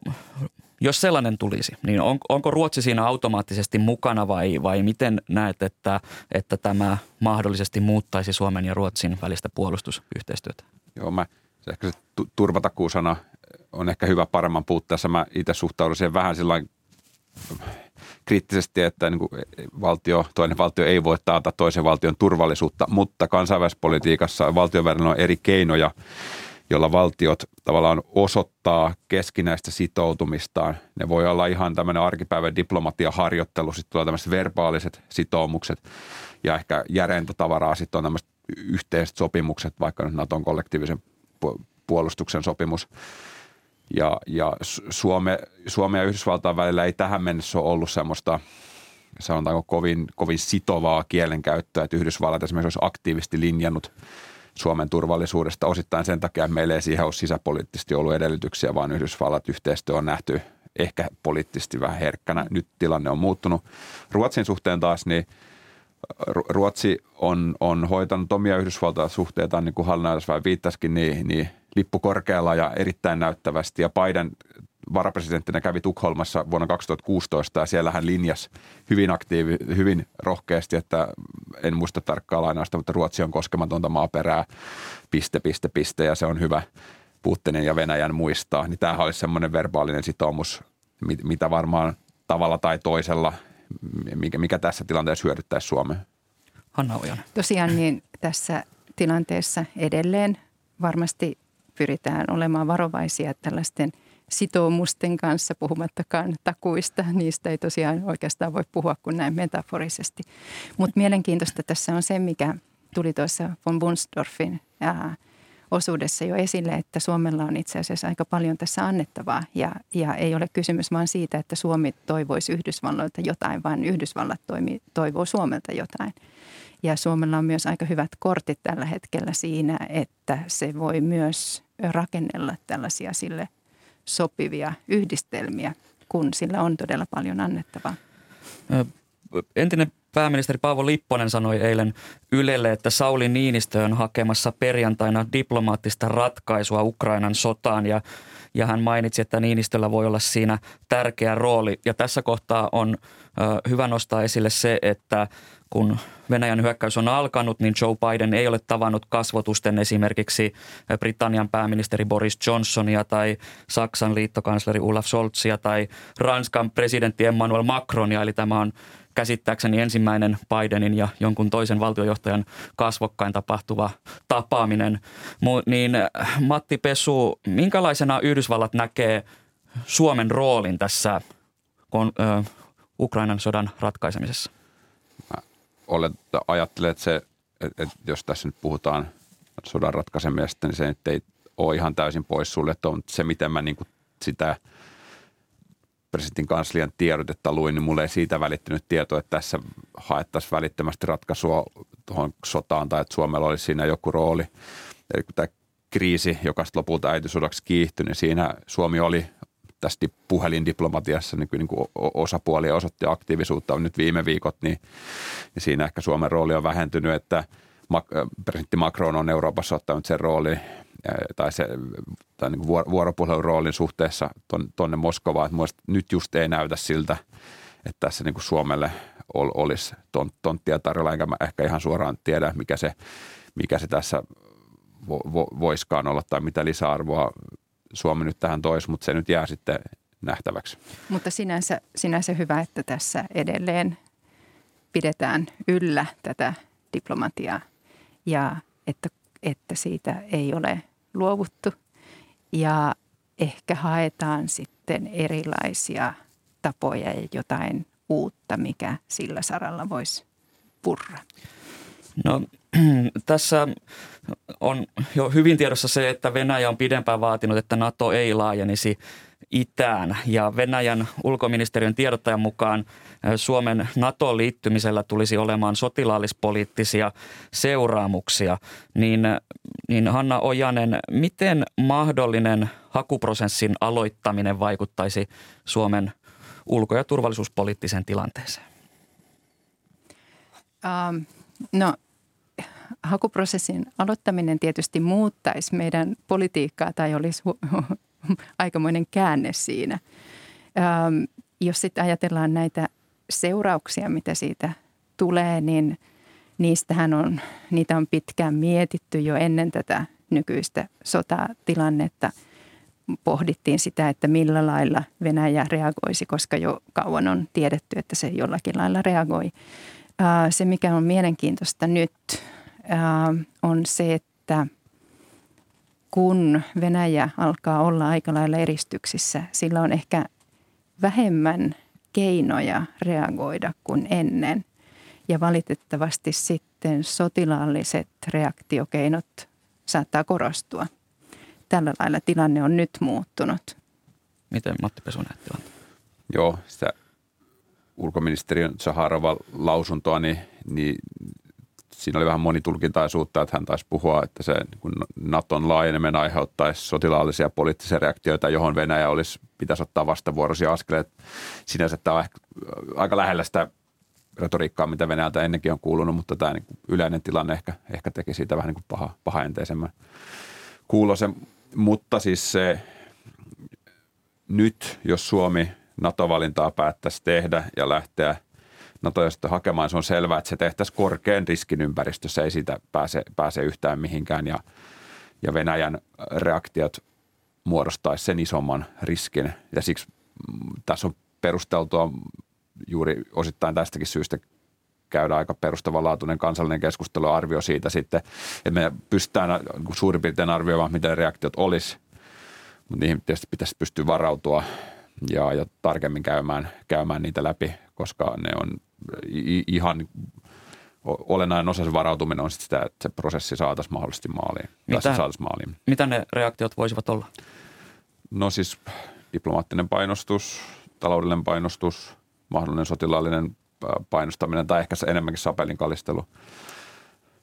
jos sellainen tulisi, niin on, onko Ruotsi siinä automaattisesti mukana vai, vai miten näet, että, että tämä mahdollisesti muuttaisi Suomen ja Ruotsin välistä puolustusyhteistyötä? Joo, mä, se ehkä se turvatakuusana on ehkä hyvä paremman puutteessa. Mä itse suhtaudun siihen vähän sillä kriittisesti, että niin kuin valtio, toinen valtio ei voi taata toisen valtion turvallisuutta, mutta kansainvälispolitiikassa valtion on eri keinoja, jolla valtiot tavallaan osoittaa keskinäistä sitoutumistaan. Ne voi olla ihan tämmöinen arkipäivän diplomatiaharjoittelu, sitten tulee tämmöiset verbaaliset sitoumukset ja ehkä järeintä tavaraa sitten on tämmöiset yhteiset sopimukset, vaikka nyt Naton kollektiivisen puolustuksen sopimus – ja, ja Suome, Suomen ja Yhdysvaltain välillä ei tähän mennessä ole ollut semmoista, sanotaanko kovin, kovin sitovaa kielenkäyttöä, että Yhdysvallat esimerkiksi olisi aktiivisesti linjannut Suomen turvallisuudesta osittain sen takia, että meillä ei siihen ole sisäpoliittisesti ollut edellytyksiä, vaan Yhdysvallat yhteistyö on nähty ehkä poliittisesti vähän herkkänä. Nyt tilanne on muuttunut. Ruotsin suhteen taas, niin Ruotsi on, on hoitanut omia Yhdysvaltain suhteitaan, niin kuin Hallin viittasikin, niin, niin lippu korkealla ja erittäin näyttävästi. Ja Biden varapresidenttinä kävi Tukholmassa vuonna 2016 ja siellä hän linjasi hyvin aktiivi, hyvin rohkeasti, että en muista tarkkaa lainausta, mutta Ruotsi on koskematonta maaperää, piste, piste, piste ja se on hyvä Putinin ja Venäjän muistaa. Niin tämähän olisi semmoinen verbaalinen sitoumus, mitä varmaan tavalla tai toisella, mikä, mikä tässä tilanteessa hyödyttäisi Suomea. Hanna Ojanen. Tosiaan niin tässä tilanteessa edelleen varmasti pyritään olemaan varovaisia tällaisten sitoumusten kanssa, puhumattakaan takuista. Niistä ei tosiaan oikeastaan voi puhua kuin näin metaforisesti. Mutta mielenkiintoista tässä on se, mikä tuli tuossa von Bunsdorfin ää, osuudessa jo esille, että Suomella on itse asiassa aika paljon tässä annettavaa. Ja, ja ei ole kysymys vain siitä, että Suomi toivoisi Yhdysvalloilta jotain, vaan Yhdysvallat toimi, toivoo Suomelta jotain. Ja Suomella on myös aika hyvät kortit tällä hetkellä siinä, että se voi myös rakennella tällaisia sille sopivia yhdistelmiä, kun sillä on todella paljon annettavaa. Entinen pääministeri Paavo Lipponen sanoi eilen Ylelle, että Sauli Niinistö on hakemassa perjantaina diplomaattista ratkaisua Ukrainan sotaan ja, ja hän mainitsi, että Niinistöllä voi olla siinä tärkeä rooli. Ja tässä kohtaa on ö, hyvä nostaa esille se, että kun Venäjän hyökkäys on alkanut, niin Joe Biden ei ole tavannut kasvotusten esimerkiksi Britannian pääministeri Boris Johnsonia tai Saksan liittokansleri Olaf Scholzia tai Ranskan presidentti Emmanuel Macronia. Eli tämä on käsittääkseni ensimmäinen Bidenin ja jonkun toisen valtiojohtajan kasvokkain tapahtuva tapaaminen. Niin Matti Pesu, minkälaisena Yhdysvallat näkee Suomen roolin tässä Ukrainan sodan ratkaisemisessa? Olet, ajattelen, että, se, että, että jos tässä nyt puhutaan sodan ratkaisemisesta, niin se nyt ei ole ihan täysin pois. Että on se, miten mä niin kuin sitä presidentin kanslian tiedotetta luin, niin mulle ei siitä välittynyt tietoa, että tässä haettaisiin välittömästi ratkaisua tuohon sotaan tai että Suomella olisi siinä joku rooli. Eli kun tämä kriisi, joka lopulta äitisodaksi kiihtyi, niin siinä Suomi oli tästä puhelindiplomatiassa niin kuin, niin kuin osapuolia osoitti aktiivisuutta nyt viime viikot, niin, niin siinä ehkä Suomen rooli on vähentynyt, että presidentti Macron on Euroopassa ottanut sen rooli tai, se, tai niin vuoropuhelun roolin suhteessa tuonne Moskovaan. Että nyt just ei näytä siltä, että tässä niin kuin Suomelle ol, olisi ton, tonttia tarjolla, enkä mä ehkä ihan suoraan tiedä, mikä se, mikä se tässä vo, vo, voiskaan olla tai mitä lisäarvoa Suomi nyt tähän toisi, mutta se nyt jää sitten nähtäväksi. Mutta sinänsä, sinänsä hyvä, että tässä edelleen pidetään yllä tätä diplomatiaa ja että että siitä ei ole luovuttu ja ehkä haetaan sitten erilaisia tapoja ja jotain uutta, mikä sillä saralla voisi purra. No tässä on jo hyvin tiedossa se, että Venäjä on pidempään vaatinut, että NATO ei laajenisi itään. Ja Venäjän ulkoministeriön tiedottajan mukaan Suomen NATO-liittymisellä tulisi olemaan sotilaallispoliittisia seuraamuksia. Niin, niin Hanna Ojanen, miten mahdollinen hakuprosessin aloittaminen vaikuttaisi Suomen ulko- ja turvallisuuspoliittiseen tilanteeseen? Um, no hakuprosessin aloittaminen tietysti muuttaisi meidän politiikkaa tai olisi hu- aikamoinen käänne siinä. Ähm, jos sitten ajatellaan näitä seurauksia, mitä siitä tulee, niin niistähän on, niitä on pitkään mietitty jo ennen tätä nykyistä sotatilannetta. Pohdittiin sitä, että millä lailla Venäjä reagoisi, koska jo kauan on tiedetty, että se jollakin lailla reagoi. Äh, se, mikä on mielenkiintoista nyt, on se, että kun Venäjä alkaa olla aika lailla eristyksissä, sillä on ehkä vähemmän keinoja reagoida kuin ennen. Ja valitettavasti sitten sotilaalliset reaktiokeinot saattaa korostua. Tällä lailla tilanne on nyt muuttunut. Miten Matti Pesu näet Joo, sitä ulkoministeriön Saharova lausuntoa, niin, niin siinä oli vähän monitulkintaisuutta, että hän taisi puhua, että se niin Naton laajeneminen aiheuttaisi sotilaallisia poliittisia reaktioita, johon Venäjä olisi, pitäisi ottaa vastavuoroisia askeleet. Sinänsä tämä on ehkä aika lähellä sitä retoriikkaa, mitä Venäjältä ennenkin on kuulunut, mutta tämä niin yleinen tilanne ehkä, ehkä teki siitä vähän niin kuin paha, pahaenteisemmän kuulosen. Mutta siis se nyt, jos Suomi NATO-valintaa päättäisi tehdä ja lähteä – Natoista hakemaan, se on selvää, että se tehtäisiin korkean riskin ympäristössä, ei siitä pääse, pääse yhtään mihinkään ja, ja Venäjän reaktiot muodostaisi sen isomman riskin. Ja siksi mm, tässä on perusteltua juuri osittain tästäkin syystä käydä aika perustavanlaatuinen kansallinen keskustelu arvio siitä sitten, että me pystytään suurin piirtein arvioimaan, miten reaktiot olisi, mutta niihin tietysti pitäisi pystyä varautua ja, ja tarkemmin käymään, käymään niitä läpi, koska ne on ihan olennainen osa se varautuminen on sitä, että se prosessi saataisiin mahdollisesti maaliin. Mitä, saataisiin maaliin. mitä ne reaktiot voisivat olla? No siis diplomaattinen painostus, taloudellinen painostus, mahdollinen sotilaallinen painostaminen tai ehkä se enemmänkin sapelin kalistelu.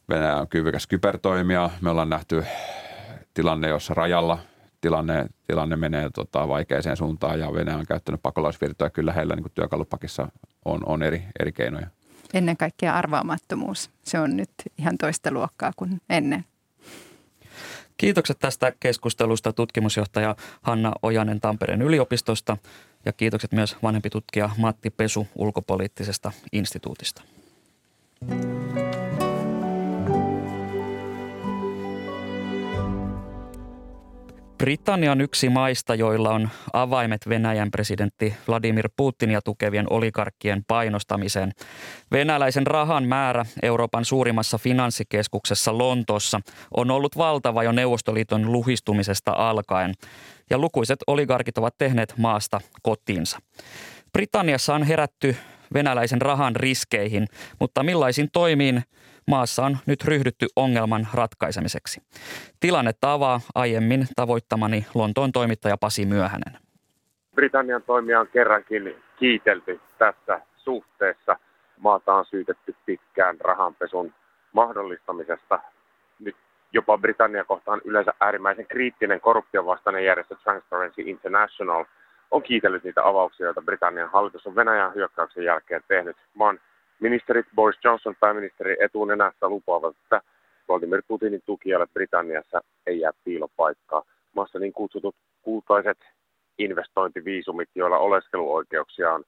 Venäjä on kyvykäs kybertoimia. Me ollaan nähty tilanne, jossa rajalla tilanne, tilanne menee tota, vaikeaseen suuntaan ja Venäjä on käyttänyt pakolaisvirtoja. Kyllä heillä niin työkalupakissa on, on eri, eri keinoja. Ennen kaikkea arvaamattomuus. Se on nyt ihan toista luokkaa kuin ennen. Kiitokset tästä keskustelusta tutkimusjohtaja Hanna Ojanen Tampereen yliopistosta ja kiitokset myös vanhempi tutkija Matti Pesu ulkopoliittisesta instituutista. Britannia on yksi maista, joilla on avaimet Venäjän presidentti Vladimir Putinia tukevien oligarkkien painostamiseen. Venäläisen rahan määrä Euroopan suurimmassa finanssikeskuksessa Lontoossa on ollut valtava jo Neuvostoliiton luhistumisesta alkaen, ja lukuiset oligarkit ovat tehneet maasta kotiinsa. Britanniassa on herätty venäläisen rahan riskeihin, mutta millaisin toimiin maassa on nyt ryhdytty ongelman ratkaisemiseksi. Tilannetta avaa aiemmin tavoittamani Lontoon toimittaja Pasi Myöhänen. Britannian toimia on kerrankin kiitelty tässä suhteessa. Maata on syytetty pitkään rahanpesun mahdollistamisesta. Nyt jopa Britannia kohtaan yleensä äärimmäisen kriittinen korruption vastainen järjestö Transparency International on kiitellyt niitä avauksia, joita Britannian hallitus on Venäjän hyökkäyksen jälkeen tehnyt maan Ministerit Boris Johnson pääministeri etunenässä lupaavat, että Vladimir Putinin tukijalle Britanniassa ei jää piilopaikkaa. Maassa niin kutsutut kultaiset investointiviisumit, joilla oleskeluoikeuksia on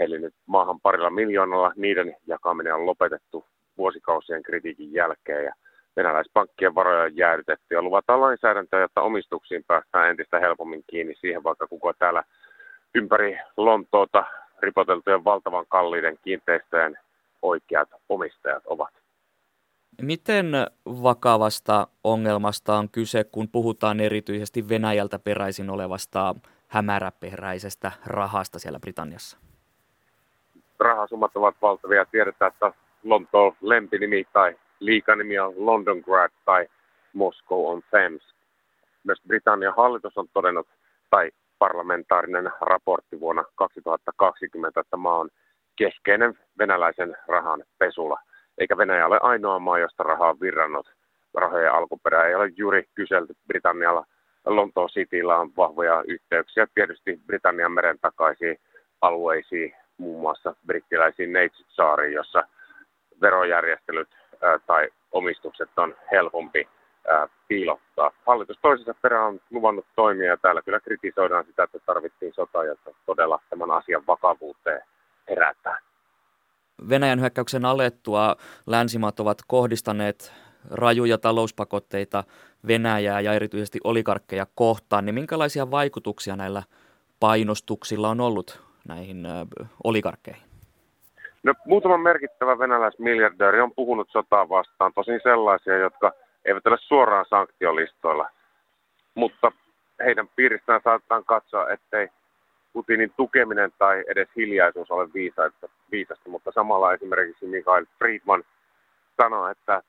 hellinyt maahan parilla miljoonalla, niiden jakaminen on lopetettu vuosikausien kritiikin jälkeen ja venäläispankkien varoja on jäädytetty ja luvataan lainsäädäntöä, jotta omistuksiin päästään entistä helpommin kiinni siihen, vaikka kuka täällä ympäri Lontoota ripoteltujen valtavan kalliiden kiinteistöjen oikeat omistajat ovat. Miten vakavasta ongelmasta on kyse, kun puhutaan erityisesti Venäjältä peräisin olevasta hämäräperäisestä rahasta siellä Britanniassa? Rahasummat ovat valtavia. Tiedetään, että Lontoon lempinimi tai liikanimi on Londongrad tai Moscow on Thames. Myös Britannian hallitus on todennut, tai parlamentaarinen raportti vuonna 2020, että maa on keskeinen venäläisen rahan pesula. Eikä Venäjä ole ainoa maa, josta rahaa on virrannut. Rahojen alkuperä ei ole juuri kyselty Britannialla. Lontoon Cityllä on vahvoja yhteyksiä tietysti Britannian meren takaisiin alueisiin, muun muassa brittiläisiin Neitsyt-saariin, jossa verojärjestelyt ää, tai omistukset on helpompi ää, piilottaa. Hallitus toisensa perään on luvannut toimia ja täällä kyllä kritisoidaan sitä, että tarvittiin sota, jotta todella tämän asian vakavuuteen herätään. Venäjän hyökkäyksen alettua länsimaat ovat kohdistaneet rajuja talouspakotteita Venäjää ja erityisesti oligarkkeja kohtaan, niin minkälaisia vaikutuksia näillä painostuksilla on ollut näihin oligarkkeihin? No, muutama merkittävä venäläismiljardööri on puhunut sotaa vastaan, tosin sellaisia, jotka eivät ole suoraan sanktiolistoilla. Mutta heidän piiristään saatetaan katsoa, ettei Putinin tukeminen tai edes hiljaisuus ole viisasta, viisasta mutta samalla esimerkiksi Mikael Friedman sanoi, että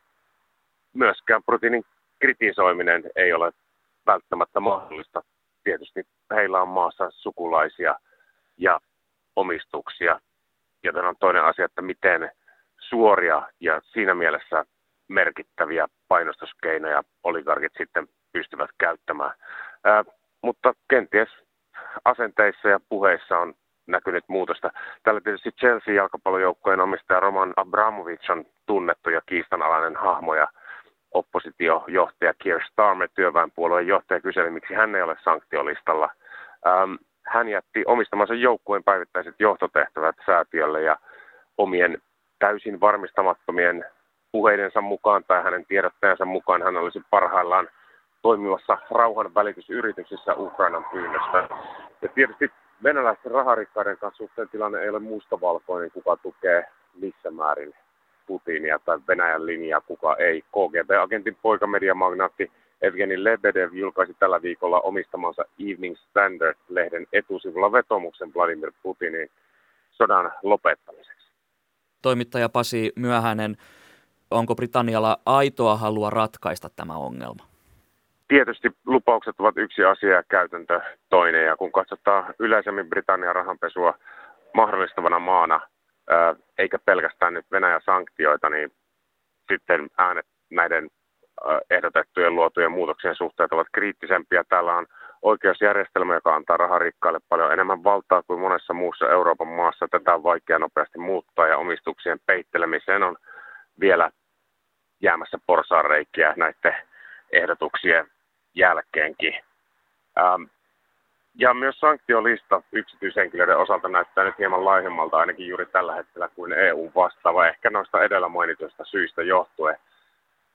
myöskään Putinin kritisoiminen ei ole välttämättä mahdollista. Tietysti heillä on maassa sukulaisia ja omistuksia, joten on toinen asia, että miten suoria ja siinä mielessä merkittäviä painostuskeinoja oligarkit sitten pystyvät käyttämään. Ää, mutta kenties asenteissa ja puheissa on näkynyt muutosta. Tällä tietysti Chelsea jalkapallojoukkojen omistaja Roman Abramovich on tunnettu ja kiistanalainen hahmo ja oppositiojohtaja Keir Starmer, työväenpuolueen johtaja, kyseli, miksi hän ei ole sanktiolistalla. Ähm, hän jätti omistamansa joukkueen päivittäiset johtotehtävät säätiölle ja omien täysin varmistamattomien puheidensa mukaan tai hänen tiedottajansa mukaan hän olisi parhaillaan toimivassa rauhanvälitysyrityksessä Ukrainan pyynnöstä. Ja tietysti venäläisten raharikkaiden kanssa suhteen tilanne ei ole mustavalkoinen, kuka tukee missä määrin Putinia tai Venäjän linjaa, kuka ei. KGB-agentin poikamediamagnaatti Evgeni Lebedev julkaisi tällä viikolla omistamansa Evening Standard-lehden etusivulla vetomuksen Vladimir Putinin sodan lopettamiseksi. Toimittaja Pasi Myöhänen, onko Britannialla aitoa halua ratkaista tämä ongelma? Tietysti lupaukset ovat yksi asia ja käytäntö toinen. Ja kun katsotaan yleisemmin Britannian rahanpesua mahdollistavana maana, eikä pelkästään nyt Venäjän sanktioita, niin sitten äänet näiden ehdotettujen luotujen muutoksien suhteet ovat kriittisempiä. Täällä on oikeusjärjestelmä, joka antaa raharikkaille paljon enemmän valtaa kuin monessa muussa Euroopan maassa. Tätä on vaikea nopeasti muuttaa ja omistuksien peittelemiseen on vielä jäämässä porsaanreikiä näiden ehdotuksien jälkeenkin. Ähm, ja myös sanktiolista yksityishenkilöiden osalta näyttää nyt hieman laihemmalta ainakin juuri tällä hetkellä kuin EU vastaava, ehkä noista edellä mainituista syistä johtuen.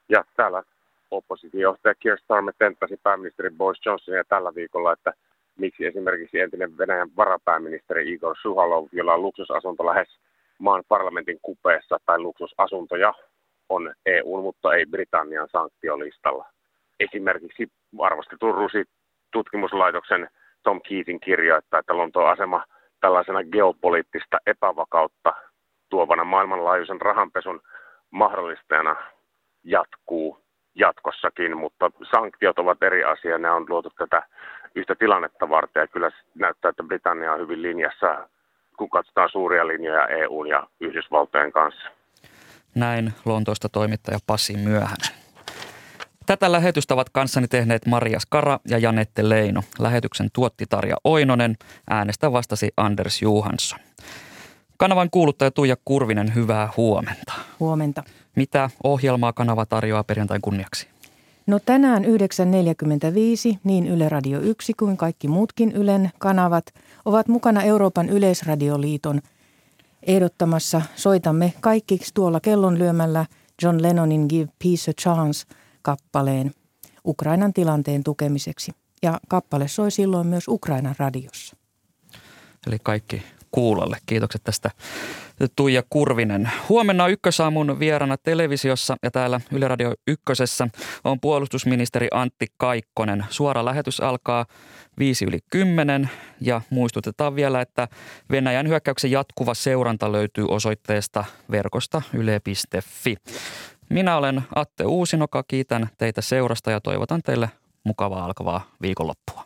Ja täällä oppositiojohtaja Keir Starmer tenttasi pääministeri Boris Johnsonia tällä viikolla, että miksi esimerkiksi entinen Venäjän varapääministeri Igor Suhalov, jolla on luksusasunto lähes maan parlamentin kupeessa tai luksusasuntoja, on EU, mutta ei Britannian sanktiolistalla. Esimerkiksi arvostetun Rusi tutkimuslaitoksen Tom Keating kirjoittaa, että Lontoon asema tällaisena geopoliittista epävakautta tuovana maailmanlaajuisen rahanpesun mahdollistajana jatkuu jatkossakin, mutta sanktiot ovat eri asia. Ne on luotu tätä yhtä tilannetta varten ja kyllä näyttää, että Britannia on hyvin linjassa, kun katsotaan suuria linjoja EUn ja Yhdysvaltojen kanssa. Näin Lontoosta toimittaja Pasi Myöhänen. Tätä lähetystä ovat kanssani tehneet Maria Skara ja Janette Leino. Lähetyksen tuotti Tarja Oinonen, äänestä vastasi Anders Johansson. Kanavan kuuluttaja Tuija Kurvinen, hyvää huomenta. Huomenta. Mitä ohjelmaa kanava tarjoaa perjantain kunniaksi? No tänään 9.45 niin Yle Radio 1 kuin kaikki muutkin Ylen kanavat ovat mukana Euroopan yleisradioliiton ehdottamassa Soitamme kaikiksi tuolla kellon lyömällä John Lennonin Give Peace a Chance – kappaleen Ukrainan tilanteen tukemiseksi. Ja kappale soi silloin myös Ukrainan radiossa. Eli kaikki kuulolle. Kiitokset tästä Tuija Kurvinen. Huomenna Ykkösaamun vierana televisiossa ja täällä Yle Radio Ykkösessä on puolustusministeri Antti Kaikkonen. Suora lähetys alkaa viisi yli kymmenen ja muistutetaan vielä, että Venäjän hyökkäyksen jatkuva seuranta löytyy osoitteesta verkosta yle.fi. Minä olen Atte Uusinoka, kiitän teitä seurasta ja toivotan teille mukavaa alkavaa viikonloppua.